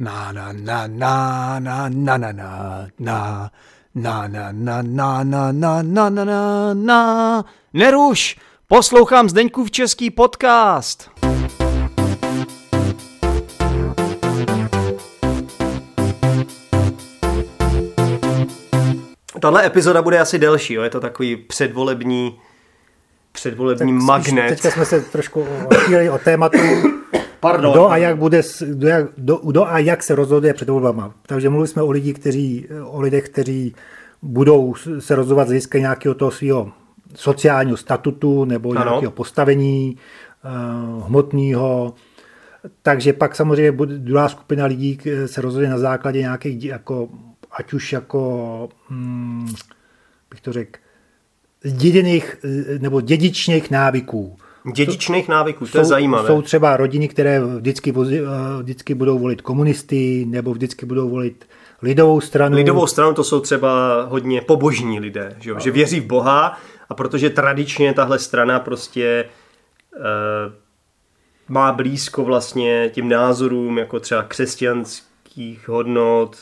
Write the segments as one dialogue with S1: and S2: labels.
S1: Na na na na na na na na na na na na na na na na na na na Neruš, poslouchám Zdeňkův český podcast.
S2: Tahle epizoda bude asi delší, jo? je to takový předvolební předvolební tak magnet.
S1: Teďka jsme se trošku odchýlili od tématu. Pardon. Kdo a jak, bude, kdo, jak, kdo, kdo a jak se rozhoduje před volbama. Takže mluvili jsme o, lidí, kteří, o lidech, kteří budou se rozhodovat z hlediska nějakého toho svého sociálního statutu nebo ano. nějakého postavení uh, hmotného. Takže pak samozřejmě bude druhá skupina lidí se rozhoduje na základě nějakých, jako, ať už jako, hmm, bych to řekl, děděných nebo dědičných návyků.
S2: Dědičných návyků, to jsou, je zajímavé.
S1: Jsou třeba rodiny, které vždycky, eh, vždycky budou volit komunisty, nebo vždycky budou volit lidovou stranu.
S2: Lidovou stranu to jsou třeba hodně pobožní lidé, že, že věří v Boha a protože tradičně tahle strana prostě e, má blízko vlastně tím názorům jako třeba křesťanských hodnot,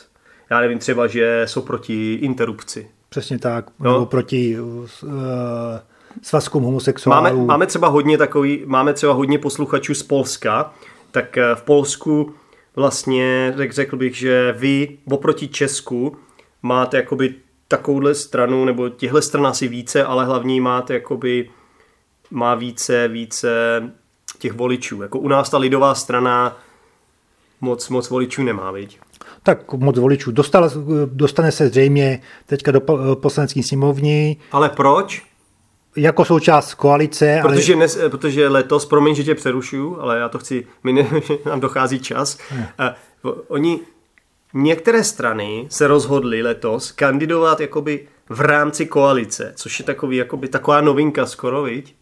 S2: já nevím třeba, že jsou proti interrupci.
S1: Přesně tak, no. nebo proti uh, svazkům homosexuálů.
S2: Máme, máme třeba hodně takový, máme třeba hodně posluchačů z Polska, tak eh, v Polsku vlastně řekl, řekl bych, že vy oproti Česku máte jakoby takovouhle stranu, nebo těhle stran asi více, ale hlavně máte jakoby má více, více těch voličů. Jako u nás ta lidová strana moc, moc voličů nemá, viď?
S1: tak moc voličů. Dostal, dostane se zřejmě teďka do poslanecké sněmovny.
S2: Ale proč?
S1: Jako součást koalice.
S2: Protože, ale... nes, protože letos, promiň, že tě přerušuju, ale já to chci, my ne, nám dochází čas. Uh, oni, některé strany se rozhodly letos kandidovat jakoby v rámci koalice, což je takový, jakoby, taková novinka skoro, viď?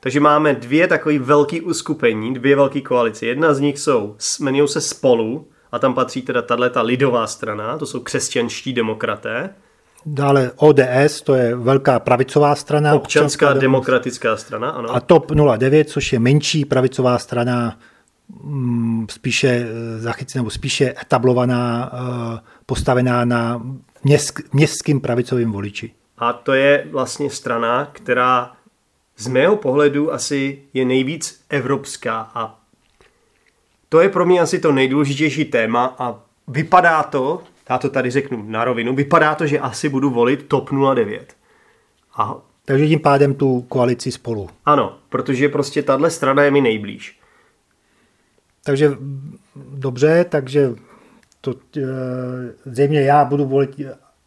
S2: Takže máme dvě takové velké uskupení, dvě velké koalice. Jedna z nich jsou, jmenují se Spolu, a tam patří teda tato lidová strana, to jsou křesťanští demokraté.
S1: Dále ODS, to je velká pravicová strana.
S2: Občanská, občanská demokratická strana, ano.
S1: A TOP 09, což je menší pravicová strana, mm, spíše eh, zachycená, nebo spíše etablovaná, eh, postavená na měst, městským pravicovým voliči.
S2: A to je vlastně strana, která z mého pohledu asi je nejvíc evropská a to je pro mě asi to nejdůležitější téma a vypadá to, já to tady řeknu na rovinu, vypadá to, že asi budu volit TOP 09.
S1: A... Takže tím pádem tu koalici spolu.
S2: Ano, protože prostě tahle strana je mi nejblíž.
S1: Takže dobře, takže to, e, zřejmě já budu volit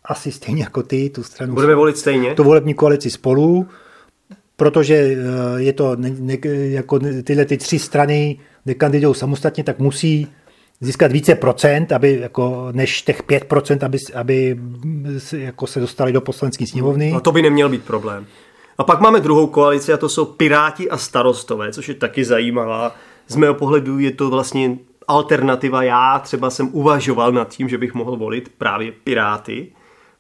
S1: asi stejně jako ty, tu stranu.
S2: Budeme volit stejně?
S1: Tu volební koalici spolu, protože e, je to ne, ne, jako tyhle ty tři strany nekandidují samostatně, tak musí získat více procent, aby jako, než těch 5 procent, aby, aby jako se dostali do poslanecké sněmovny.
S2: No to by neměl být problém. A pak máme druhou koalici a to jsou Piráti a starostové, což je taky zajímavá. Z mého pohledu je to vlastně alternativa. Já třeba jsem uvažoval nad tím, že bych mohl volit právě Piráty,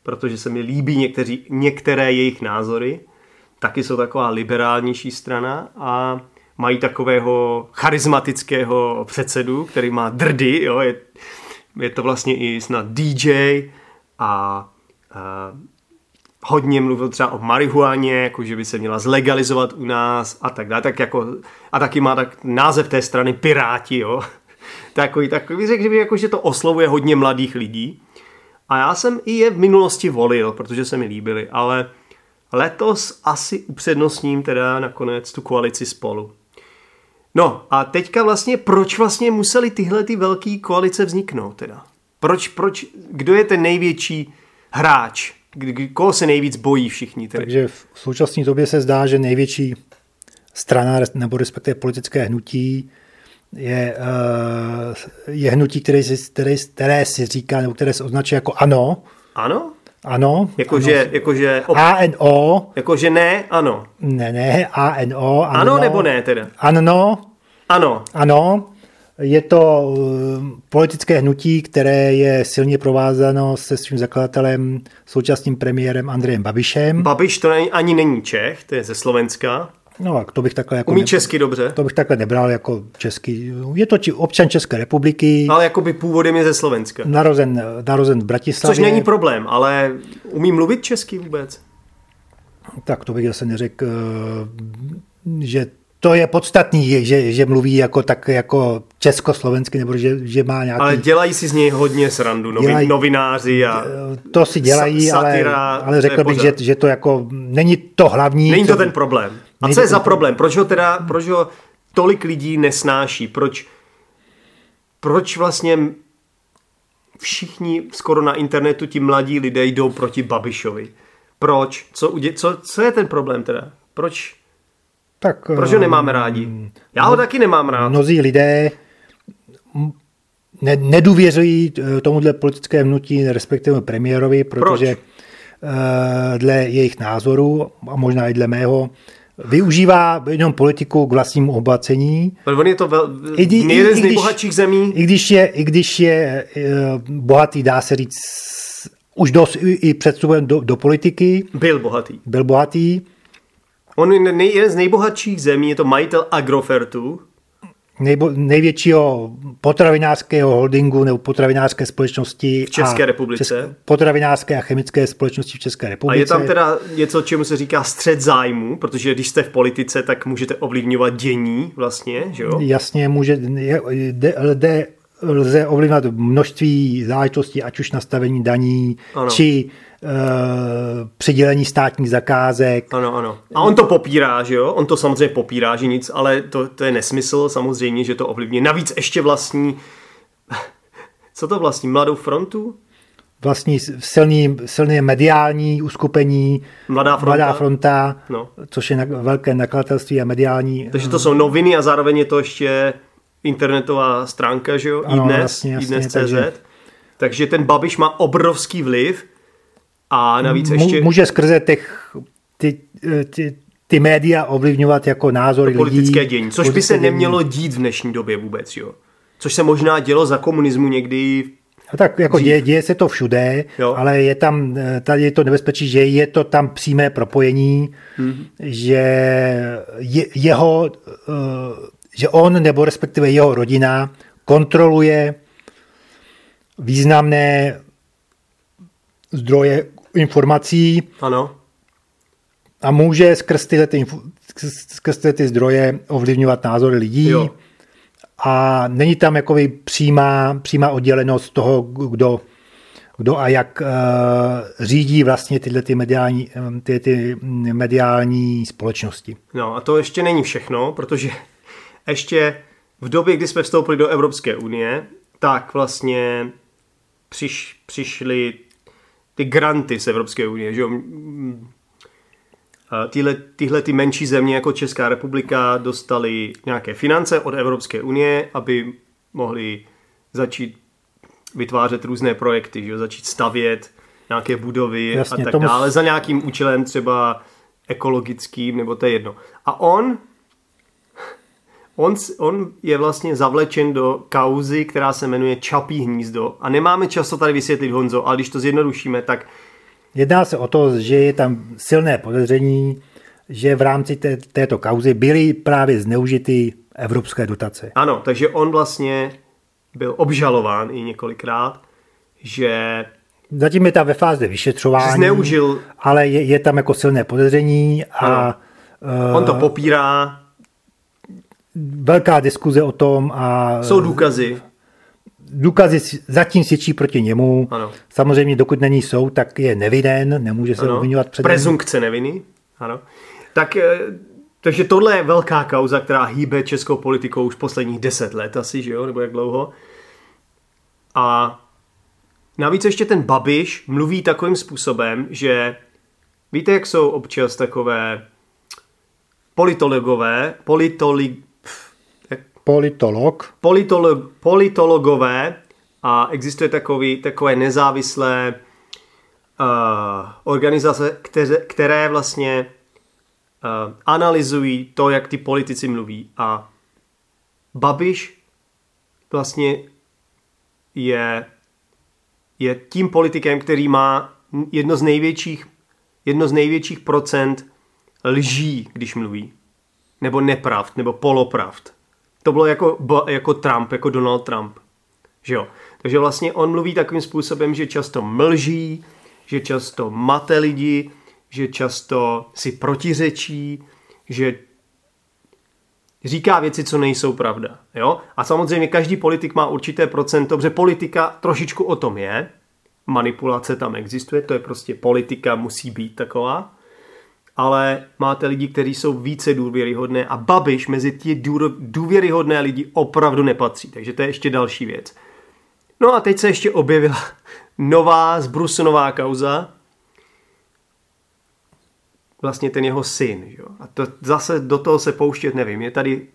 S2: protože se mi líbí někteří, některé jejich názory. Taky jsou taková liberálnější strana a mají takového charismatického předsedu, který má drdy, jo, je, je to vlastně i snad DJ a, a hodně mluvil třeba o marihuaně, jako že by se měla zlegalizovat u nás a tak dále, tak jako, a taky má tak název té strany Piráti, jo. takový, takový řekl, že, jako, že to oslovuje hodně mladých lidí. A já jsem i je v minulosti volil, protože se mi líbili, ale letos asi upřednostním teda nakonec tu koalici spolu. No a teďka vlastně, proč vlastně museli tyhle ty velké koalice vzniknout teda? Proč, proč, kdo je ten největší hráč? Koho se nejvíc bojí všichni? Tedy?
S1: Takže v současné době se zdá, že největší strana nebo respektive politické hnutí je, uh, je hnutí, které si, které, které si říká, nebo které se označuje jako ANO.
S2: Ano?
S1: Ano.
S2: Jakože, ano. jakože...
S1: Op... ANO.
S2: Jakože ne, ano.
S1: Ne, ne, ANO.
S2: Ano, ano nebo ne teda?
S1: Ano.
S2: Ano.
S1: Ano. Je to uh, politické hnutí, které je silně provázáno se svým zakladatelem, současným premiérem Andrejem Babišem.
S2: Babiš to ani není Čech, to je ze Slovenska.
S1: No a to bych takhle jako...
S2: Umí ne, česky dobře?
S1: To bych takhle nebral jako český. Je to či, občan České republiky.
S2: Ale jako by původem je ze Slovenska.
S1: Narozen, narozen v Bratislavě.
S2: Což není problém, ale umí mluvit česky vůbec?
S1: Tak to bych zase neřekl, že to je podstatný, že, že mluví jako tak jako československy, nebo že, že má nějaký...
S2: Ale dělají si z něj hodně srandu, novi, dělají, novináři a...
S1: To si dělají, satira, ale, ale řekl bych, že, že to jako není to hlavní.
S2: Není to ten problém. A co je za problém? Proč ho teda, proč ho tolik lidí nesnáší? Proč, proč vlastně všichni skoro na internetu ti mladí lidé jdou proti Babišovi? Proč? Co, co, co je ten problém teda? Proč tak, Proč ho nemáme rádi? Já ho no, taky nemám rád.
S1: Mnozí lidé ne, nedůvěřují eh, tomuhle politické hnutí, respektive premiérovi, protože Proč? Eh, dle jejich názoru, a možná i dle mého, využívá jenom politiku k vlastnímu obohacení.
S2: On je to vel, I, i, jeden z nejbohatších zemí.
S1: I když je, i když je eh, bohatý, dá se říct, už dost i, i před do, do politiky.
S2: Byl bohatý.
S1: Byl bohatý
S2: On je nej, jeden z nejbohatších zemí, je to majitel Agrofertu.
S1: Nejbo, největšího potravinářského holdingu nebo potravinářské společnosti
S2: v České republice. Česk,
S1: potravinářské a chemické společnosti v České republice.
S2: A je tam teda něco, čemu se říká střed zájmu, protože když jste v politice, tak můžete ovlivňovat dění vlastně, že jo?
S1: Jasně, může, jde, jde lze ovlivňovat množství záležitostí, ať už nastavení daní, ano. či přidělení státních zakázek.
S2: Ano, ano. A on to popírá, že jo? On to samozřejmě popírá, že nic, ale to, to je nesmysl samozřejmě, že to ovlivní. Navíc ještě vlastní, co to vlastní, Mladou frontu?
S1: Vlastní silný, silný mediální uskupení
S2: Mladá fronta,
S1: Mladá fronta no. což je na, velké nakladatelství a mediální.
S2: Takže to jsou noviny a zároveň je to ještě internetová stránka, že jo, ano, iDnes, jasně, jasně, iDnes.cz. Takže... takže ten Babiš má obrovský vliv a navíc ještě...
S1: Může skrze těch, ty, ty, ty média ovlivňovat jako názory
S2: lidí. Politické dění, což by se nemělo dít v dnešní době vůbec, jo. Což se možná dělo za komunismu někdy
S1: No tak jako děje, děje se to všude, jo. ale je tam, tady je to nebezpečí, že je to tam přímé propojení, hmm. že je, jeho uh, že on nebo respektive jeho rodina kontroluje významné zdroje informací
S2: ano.
S1: a může skrz tyhle, ty, skrz tyhle ty zdroje ovlivňovat názory lidí. Jo. A není tam jakoby přímá, přímá oddělenost toho, kdo, kdo a jak uh, řídí vlastně tyhle ty mediální, ty, ty mediální společnosti.
S2: No a to ještě není všechno, protože ještě v době, kdy jsme vstoupili do Evropské unie, tak vlastně přiš, přišly ty granty z Evropské unie, že jo? Tyhle, tyhle ty menší země jako Česká republika dostali nějaké finance od Evropské unie, aby mohli začít vytvářet různé projekty, že jo? začít stavět nějaké budovy Jasně, a tak tomu... dále za nějakým účelem třeba ekologickým, nebo to je jedno. A on On, on je vlastně zavlečen do kauzy, která se jmenuje Čapí hnízdo. A nemáme čas to tady vysvětlit, Honzo, ale když to zjednodušíme, tak...
S1: Jedná se o to, že je tam silné podezření, že v rámci té, této kauzy byly právě zneužity evropské dotace.
S2: Ano, takže on vlastně byl obžalován i několikrát, že
S1: Zatím je tam ve fázi vyšetřování,
S2: zneužil,
S1: ale je, je tam jako silné podezření a... Ano.
S2: On to popírá,
S1: velká diskuze o tom a...
S2: Jsou důkazy.
S1: Důkazy zatím svědčí proti němu. Ano. Samozřejmě, dokud není soud, tak je nevinen, nemůže se obvinovat
S2: před Prezunkce neviny. Ano. Tak, eh, takže tohle je velká kauza, která hýbe českou politikou už posledních deset let asi, že jo, nebo jak dlouho. A navíc ještě ten Babiš mluví takovým způsobem, že víte, jak jsou občas takové politologové, politoli,
S1: Politolog.
S2: Politolog, politologové a existuje takový, takové nezávislé uh, organizace, které, které vlastně uh, analyzují to, jak ty politici mluví. A Babiš vlastně je, je tím politikem, který má jedno z největších, jedno z největších procent lží, když mluví. nebo nepravd, nebo polopravd. To bylo jako, jako Trump, jako Donald Trump. Že jo? Takže vlastně on mluví takovým způsobem, že často mlží, že často mate lidi, že často si protiřečí, že říká věci, co nejsou pravda. Jo? A samozřejmě každý politik má určité procento, protože politika trošičku o tom je, manipulace tam existuje, to je prostě politika, musí být taková, ale máte lidi, kteří jsou více důvěryhodné a Babiš mezi ty důvěryhodné lidi opravdu nepatří, takže to je ještě další věc. No a teď se ještě objevila nová zbrusunová kauza, vlastně ten jeho syn. Že? A to zase do toho se pouštět nevím. Je tady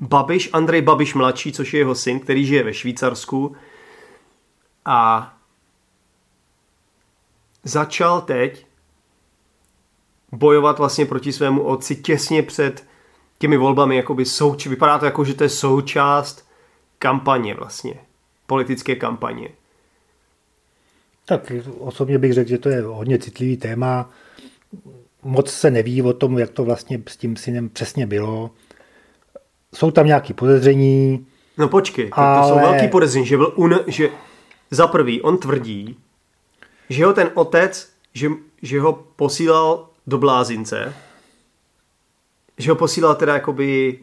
S2: Babiš, Andrej Babiš mladší, což je jeho syn, který žije ve Švýcarsku a začal teď bojovat vlastně proti svému otci těsně před těmi volbami, jakoby souč- vypadá to jako, že to je součást kampaně vlastně, politické kampaně.
S1: Tak osobně bych řekl, že to je hodně citlivý téma. Moc se neví o tom, jak to vlastně s tím synem přesně bylo. Jsou tam nějaké podezření.
S2: No počkej, ale... to jsou velký podezření, že byl un... že za prvý on tvrdí, že ho ten otec, že, že ho posílal do blázince, že ho posílal teda jakoby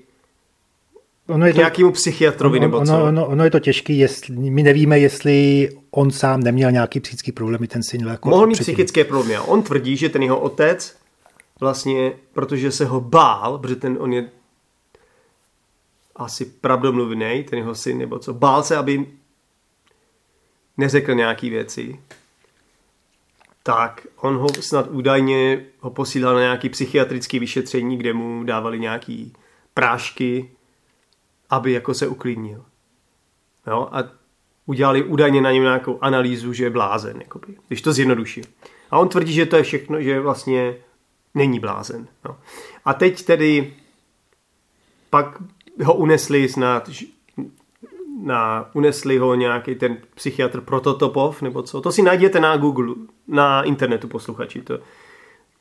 S2: ono je to, nějakému psychiatrovi
S1: ono,
S2: nebo
S1: co? Ono, ono, ono je to těžké, jestli, my nevíme, jestli on sám neměl nějaký psychický problémy, ten syn. Jako
S2: Mohl mít předtím. psychické problémy. On tvrdí, že ten jeho otec vlastně, protože se ho bál, protože ten on je asi pravdomluvný, ten jeho syn nebo co, bál se, aby neřekl nějaký věci, tak on ho snad údajně ho posílal na nějaký psychiatrický vyšetření, kde mu dávali nějaký prášky, aby jako se uklidnil. Jo? A udělali údajně na něm nějakou analýzu, že je blázen, jakoby, když to zjednoduší. A on tvrdí, že to je všechno, že vlastně není blázen. No. A teď tedy pak ho unesli snad na, unesli ho nějaký ten psychiatr Prototopov, nebo co. To si najděte na Google, na internetu posluchači, to,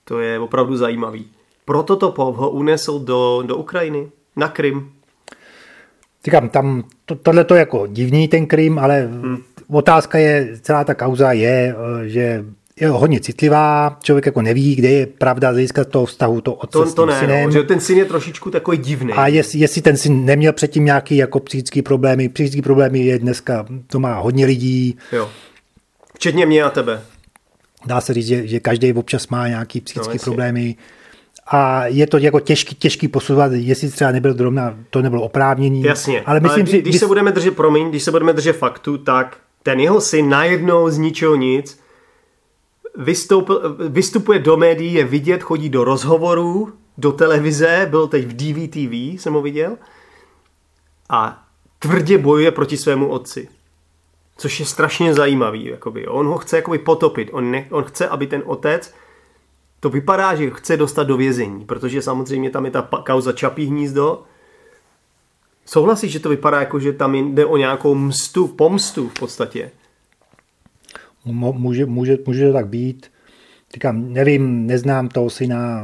S2: to je opravdu zajímavý. Prototopov ho unesl do, do Ukrajiny, na Krym.
S1: Říkám, tam to, tohle to je jako divný ten Krym, ale hmm. otázka je, celá ta kauza je, že je hodně citlivá, člověk jako neví, kde je pravda z hlediska toho vztahu to otce
S2: to, to ne, synem. No, že ten syn je trošičku takový divný.
S1: A jestli, jestli ten syn neměl předtím nějaký jako psychický problémy, psychický problémy je dneska, to má hodně lidí.
S2: Jo. Včetně mě a tebe.
S1: Dá se říct, že, že každý občas má nějaký psychické no, problémy. A je to jako těžký, těžký posuzovat, jestli třeba nebyl zrovna, to nebylo oprávnění.
S2: Jasně, ale, myslím ale si, když, když se budeme držet, promiň, když se budeme držet faktu, tak ten jeho syn najednou z ničeho nic vystoupil, vystupuje do médií, je vidět, chodí do rozhovorů, do televize, byl teď v DVTV, jsem ho viděl, a tvrdě bojuje proti svému otci. Což je strašně zajímavý. Jakoby. On ho chce jakoby potopit. On, ne, on chce, aby ten otec to vypadá, že chce dostat do vězení, protože samozřejmě tam je ta kauza Čapí hnízdo. Souhlasíš, že to vypadá jako, že tam jde o nějakou mstu, pomstu v podstatě?
S1: Může, může, může to tak být. Říkám, nevím, neznám toho syna.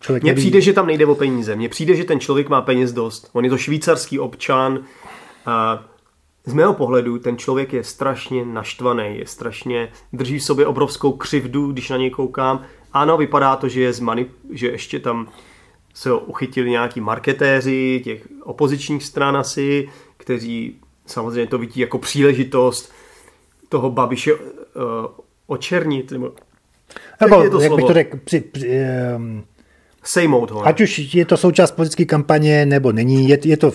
S2: Člověk Mně přijde, že tam nejde o peníze. Mně přijde, že ten člověk má peněz dost. On je to švýcarský občan. A z mého pohledu ten člověk je strašně naštvaný, je strašně, drží v sobě obrovskou křivdu, když na něj koukám. Ano, vypadá to, že je zmani, že ještě tam se ho uchytili nějaký marketéři těch opozičních stran asi, kteří samozřejmě to vidí jako příležitost toho Babiše uh, očernit, nebo
S1: nebo, je to jak slovo? bych to řekl, při, při,
S2: um, Sejmout ho.
S1: Ať už je to součást politické kampaně, nebo není, je, je to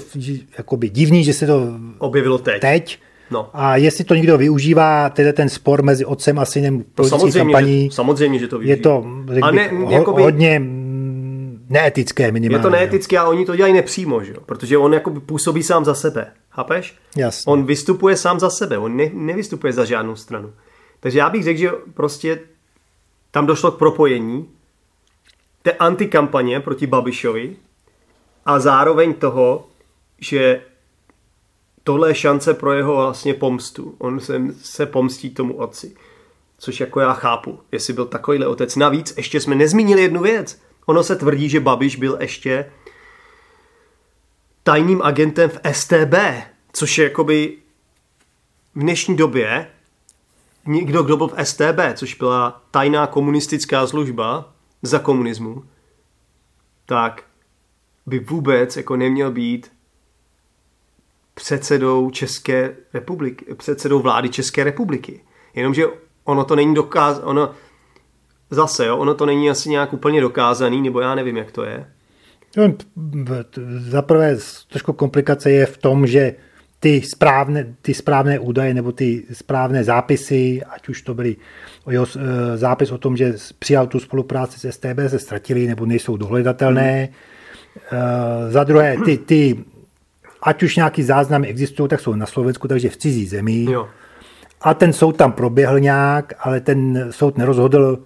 S1: jakoby divný, že se to
S2: objevilo teď.
S1: teď.
S2: No.
S1: A jestli to někdo využívá, tedy ten spor mezi otcem a synem politické kampaní,
S2: že, samozřejmě, že to využívá.
S1: Je to a ne, jakoby, hodně neetické minimálně.
S2: Je to neetické a oni to dělají nepřímo, že? protože on jakoby působí sám za sebe. Chápeš?
S1: Jasně.
S2: On vystupuje sám za sebe, on ne, nevystupuje za žádnou stranu. Takže já bych řekl, že prostě tam došlo k propojení té antikampaně proti Babišovi a zároveň toho, že tohle je šance pro jeho vlastně pomstu. On se, se pomstí tomu otci. Což jako já chápu, jestli byl takovýhle otec. Navíc ještě jsme nezmínili jednu věc. ono se tvrdí, že Babiš byl ještě tajným agentem v STB, což je jakoby v dnešní době někdo, kdo byl v STB, což byla tajná komunistická služba za komunismu, tak by vůbec jako neměl být předsedou České republiky, předsedou vlády České republiky. Jenomže ono to není dokázané, ono zase, jo, ono to není asi nějak úplně dokázaný, nebo já nevím, jak to je.
S1: No, zaprvé trošku komplikace je v tom, že ty správné, ty správné údaje nebo ty správné zápisy, ať už to byly jeho eh, zápis o tom, že přijal tu spolupráci s STB, se ztratili nebo nejsou dohledatelné. Hmm. Za druhé, ty, ty, ať už nějaký záznamy existují, tak jsou na Slovensku, takže v cizí zemi. Jo. A ten soud tam proběhl nějak, ale ten soud nerozhodl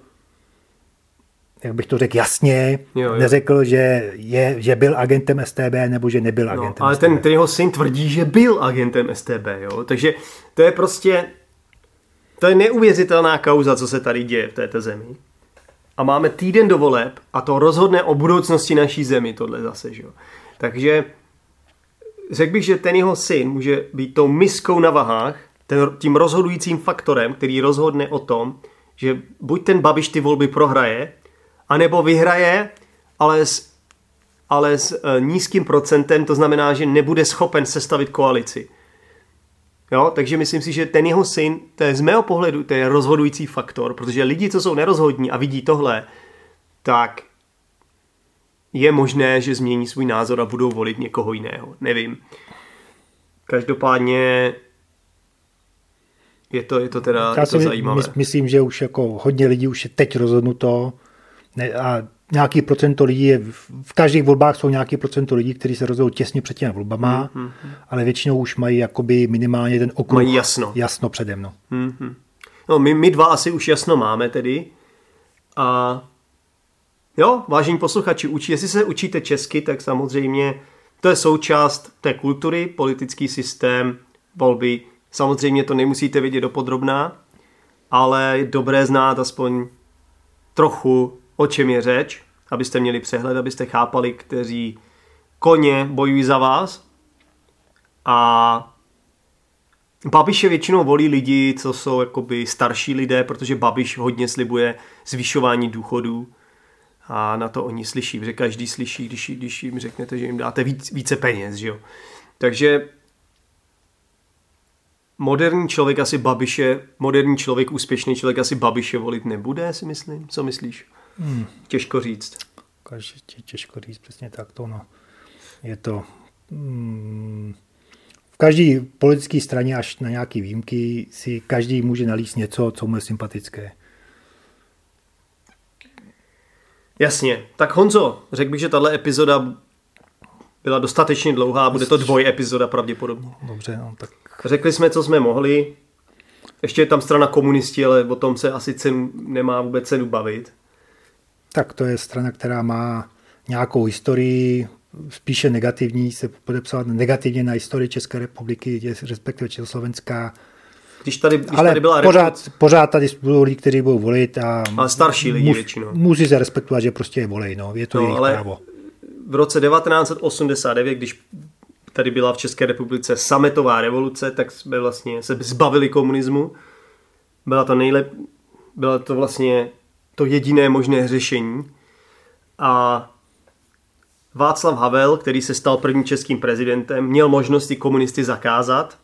S1: jak bych to řekl jasně, jo, jo. neřekl, že, je, že byl agentem STB nebo že nebyl no, agentem
S2: ale
S1: STB.
S2: ten, ten jeho syn tvrdí, že byl agentem STB, jo? takže to je prostě, to je neuvěřitelná kauza, co se tady děje v této zemi. A máme týden do voleb a to rozhodne o budoucnosti naší zemi, tohle zase, že jo. Takže řekl bych, že ten jeho syn může být tou miskou na vahách, ten, tím rozhodujícím faktorem, který rozhodne o tom, že buď ten Babiš ty volby prohraje, anebo vyhraje, ale s, ale s e, nízkým procentem, to znamená, že nebude schopen sestavit koalici. Jo, takže myslím si, že ten jeho syn, to je z mého pohledu, to je rozhodující faktor, protože lidi, co jsou nerozhodní a vidí tohle, tak je možné, že změní svůj názor a budou volit někoho jiného. Nevím. Každopádně je to, je to teda
S1: Já
S2: je to
S1: si
S2: zajímavé.
S1: Myslím, že už jako hodně lidí už je teď rozhodnuto a nějaký procento lidí je, v každých volbách jsou nějaký procento lidí, kteří se rozhodou těsně před těmi volbama, mm-hmm. ale většinou už mají jakoby minimálně ten okruh
S2: mají jasno.
S1: jasno přede mnou.
S2: Mm-hmm. No, my, my dva asi už jasno máme tedy. A jo, vážení posluchači, učí, jestli se učíte česky, tak samozřejmě to je součást té kultury, politický systém, volby. Samozřejmě to nemusíte vidět dopodrobná, ale je dobré znát aspoň trochu o čem je řeč, abyste měli přehled, abyste chápali, kteří koně bojují za vás. A Babiše většinou volí lidi, co jsou jakoby starší lidé, protože Babiš hodně slibuje zvyšování důchodů a na to oni slyší, protože každý slyší, když, když jim řeknete, že jim dáte víc, více peněz, že jo. Takže moderní člověk asi Babiše, moderní člověk, úspěšný člověk asi Babiše volit nebude, si myslím. Co myslíš? Hmm. Těžko říct.
S1: Každý, těžko říct, přesně tak to. No. Je to... Hmm, v každé politické straně, až na nějaké výjimky, si každý může nalíst něco, co mu je sympatické.
S2: Jasně. Tak Honzo, řekl bych, že tahle epizoda byla dostatečně dlouhá, bude to dvoj epizoda pravděpodobně.
S1: Dobře, no tak...
S2: Řekli jsme, co jsme mohli. Ještě je tam strana komunisti, ale o tom se asi cenu, nemá vůbec cenu bavit.
S1: Tak to je strana, která má nějakou historii, spíše negativní, se podepsala negativně na historii České republiky, respektive Československá.
S2: Když tady, když
S1: ale
S2: tady byla
S1: pořád, republic... pořád tady budou lidi, kteří budou volit a
S2: ale starší lidi mus, většinou.
S1: Musí se respektovat, že prostě je volej, no, je to no, jejich ale právo.
S2: V roce 1989, když tady byla v České republice sametová revoluce, tak jsme vlastně se zbavili komunismu. Byla to nejlep... Byla to vlastně to jediné možné řešení. A Václav Havel, který se stal prvním českým prezidentem, měl možnosti komunisty zakázat,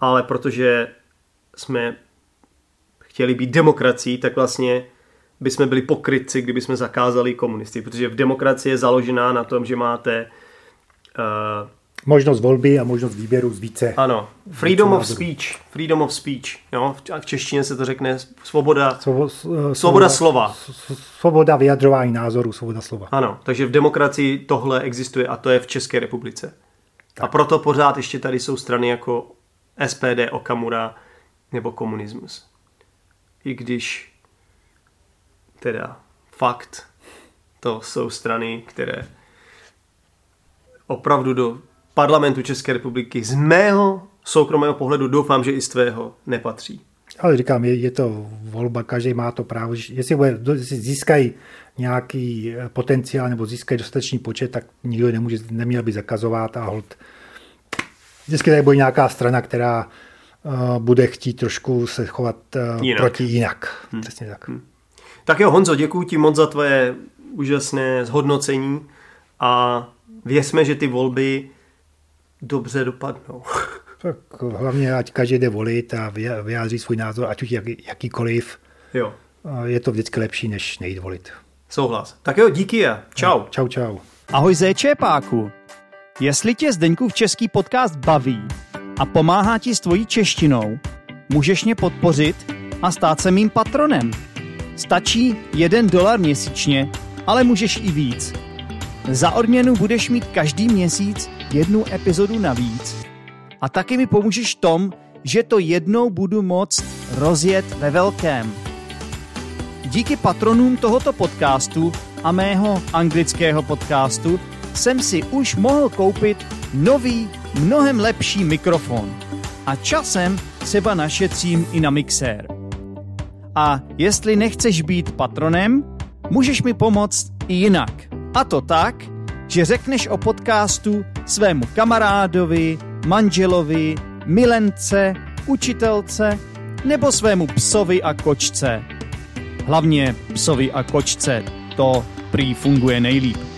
S2: ale protože jsme chtěli být demokracií, tak vlastně bychom byli pokrytci, kdyby jsme zakázali komunisty, protože v demokracii je založená na tom, že máte uh,
S1: Možnost volby a možnost výběru z více.
S2: Ano, freedom of speech. Freedom of speech. Jo? V češtině se to řekne svoboda, Svobo, svoboda, svoboda slova.
S1: Svoboda vyjadřování názoru, svoboda slova.
S2: Ano, takže v demokracii tohle existuje a to je v České republice. Tak. A proto pořád ještě tady jsou strany jako SPD, Okamura nebo komunismus. I když teda fakt to jsou strany, které opravdu do parlamentu České republiky z mého soukromého pohledu doufám, že i z tvého nepatří.
S1: Ale říkám, je, je to volba, každý má to právo. Jestli, bude, jestli získají nějaký eh, potenciál nebo získají dostatečný počet, tak nikdo nemůže, neměl by zakazovat a hold. Vždycky tady bude nějaká strana, která uh, bude chtít trošku se chovat uh, jinak. proti jinak. Hmm. Přesně tak. Hmm.
S2: Tak jo, Honzo, děkuji ti moc za tvoje úžasné zhodnocení a věřme, že ty volby dobře dopadnou.
S1: Tak hlavně, ať každý jde volit a vyjádří svůj názor, ať už jaký, jakýkoliv.
S2: Jo.
S1: Je to vždycky lepší, než nejít volit.
S2: Souhlas. Tak jo, díky a čau. No,
S1: čau, čau.
S3: Ahoj Zéčepáku. Jestli tě v český podcast baví a pomáhá ti s tvojí češtinou, můžeš mě podpořit a stát se mým patronem. Stačí jeden dolar měsíčně, ale můžeš i víc. Za odměnu budeš mít každý měsíc jednu epizodu navíc. A taky mi pomůžeš tom, že to jednou budu moct rozjet ve velkém. Díky patronům tohoto podcastu a mého anglického podcastu jsem si už mohl koupit nový, mnohem lepší mikrofon. A časem třeba našetřím i na mixér. A jestli nechceš být patronem, můžeš mi pomoct i jinak. A to tak, že řekneš o podcastu svému kamarádovi, manželovi, milence, učitelce nebo svému psovi a kočce. Hlavně psovi a kočce, to prý funguje nejlíp.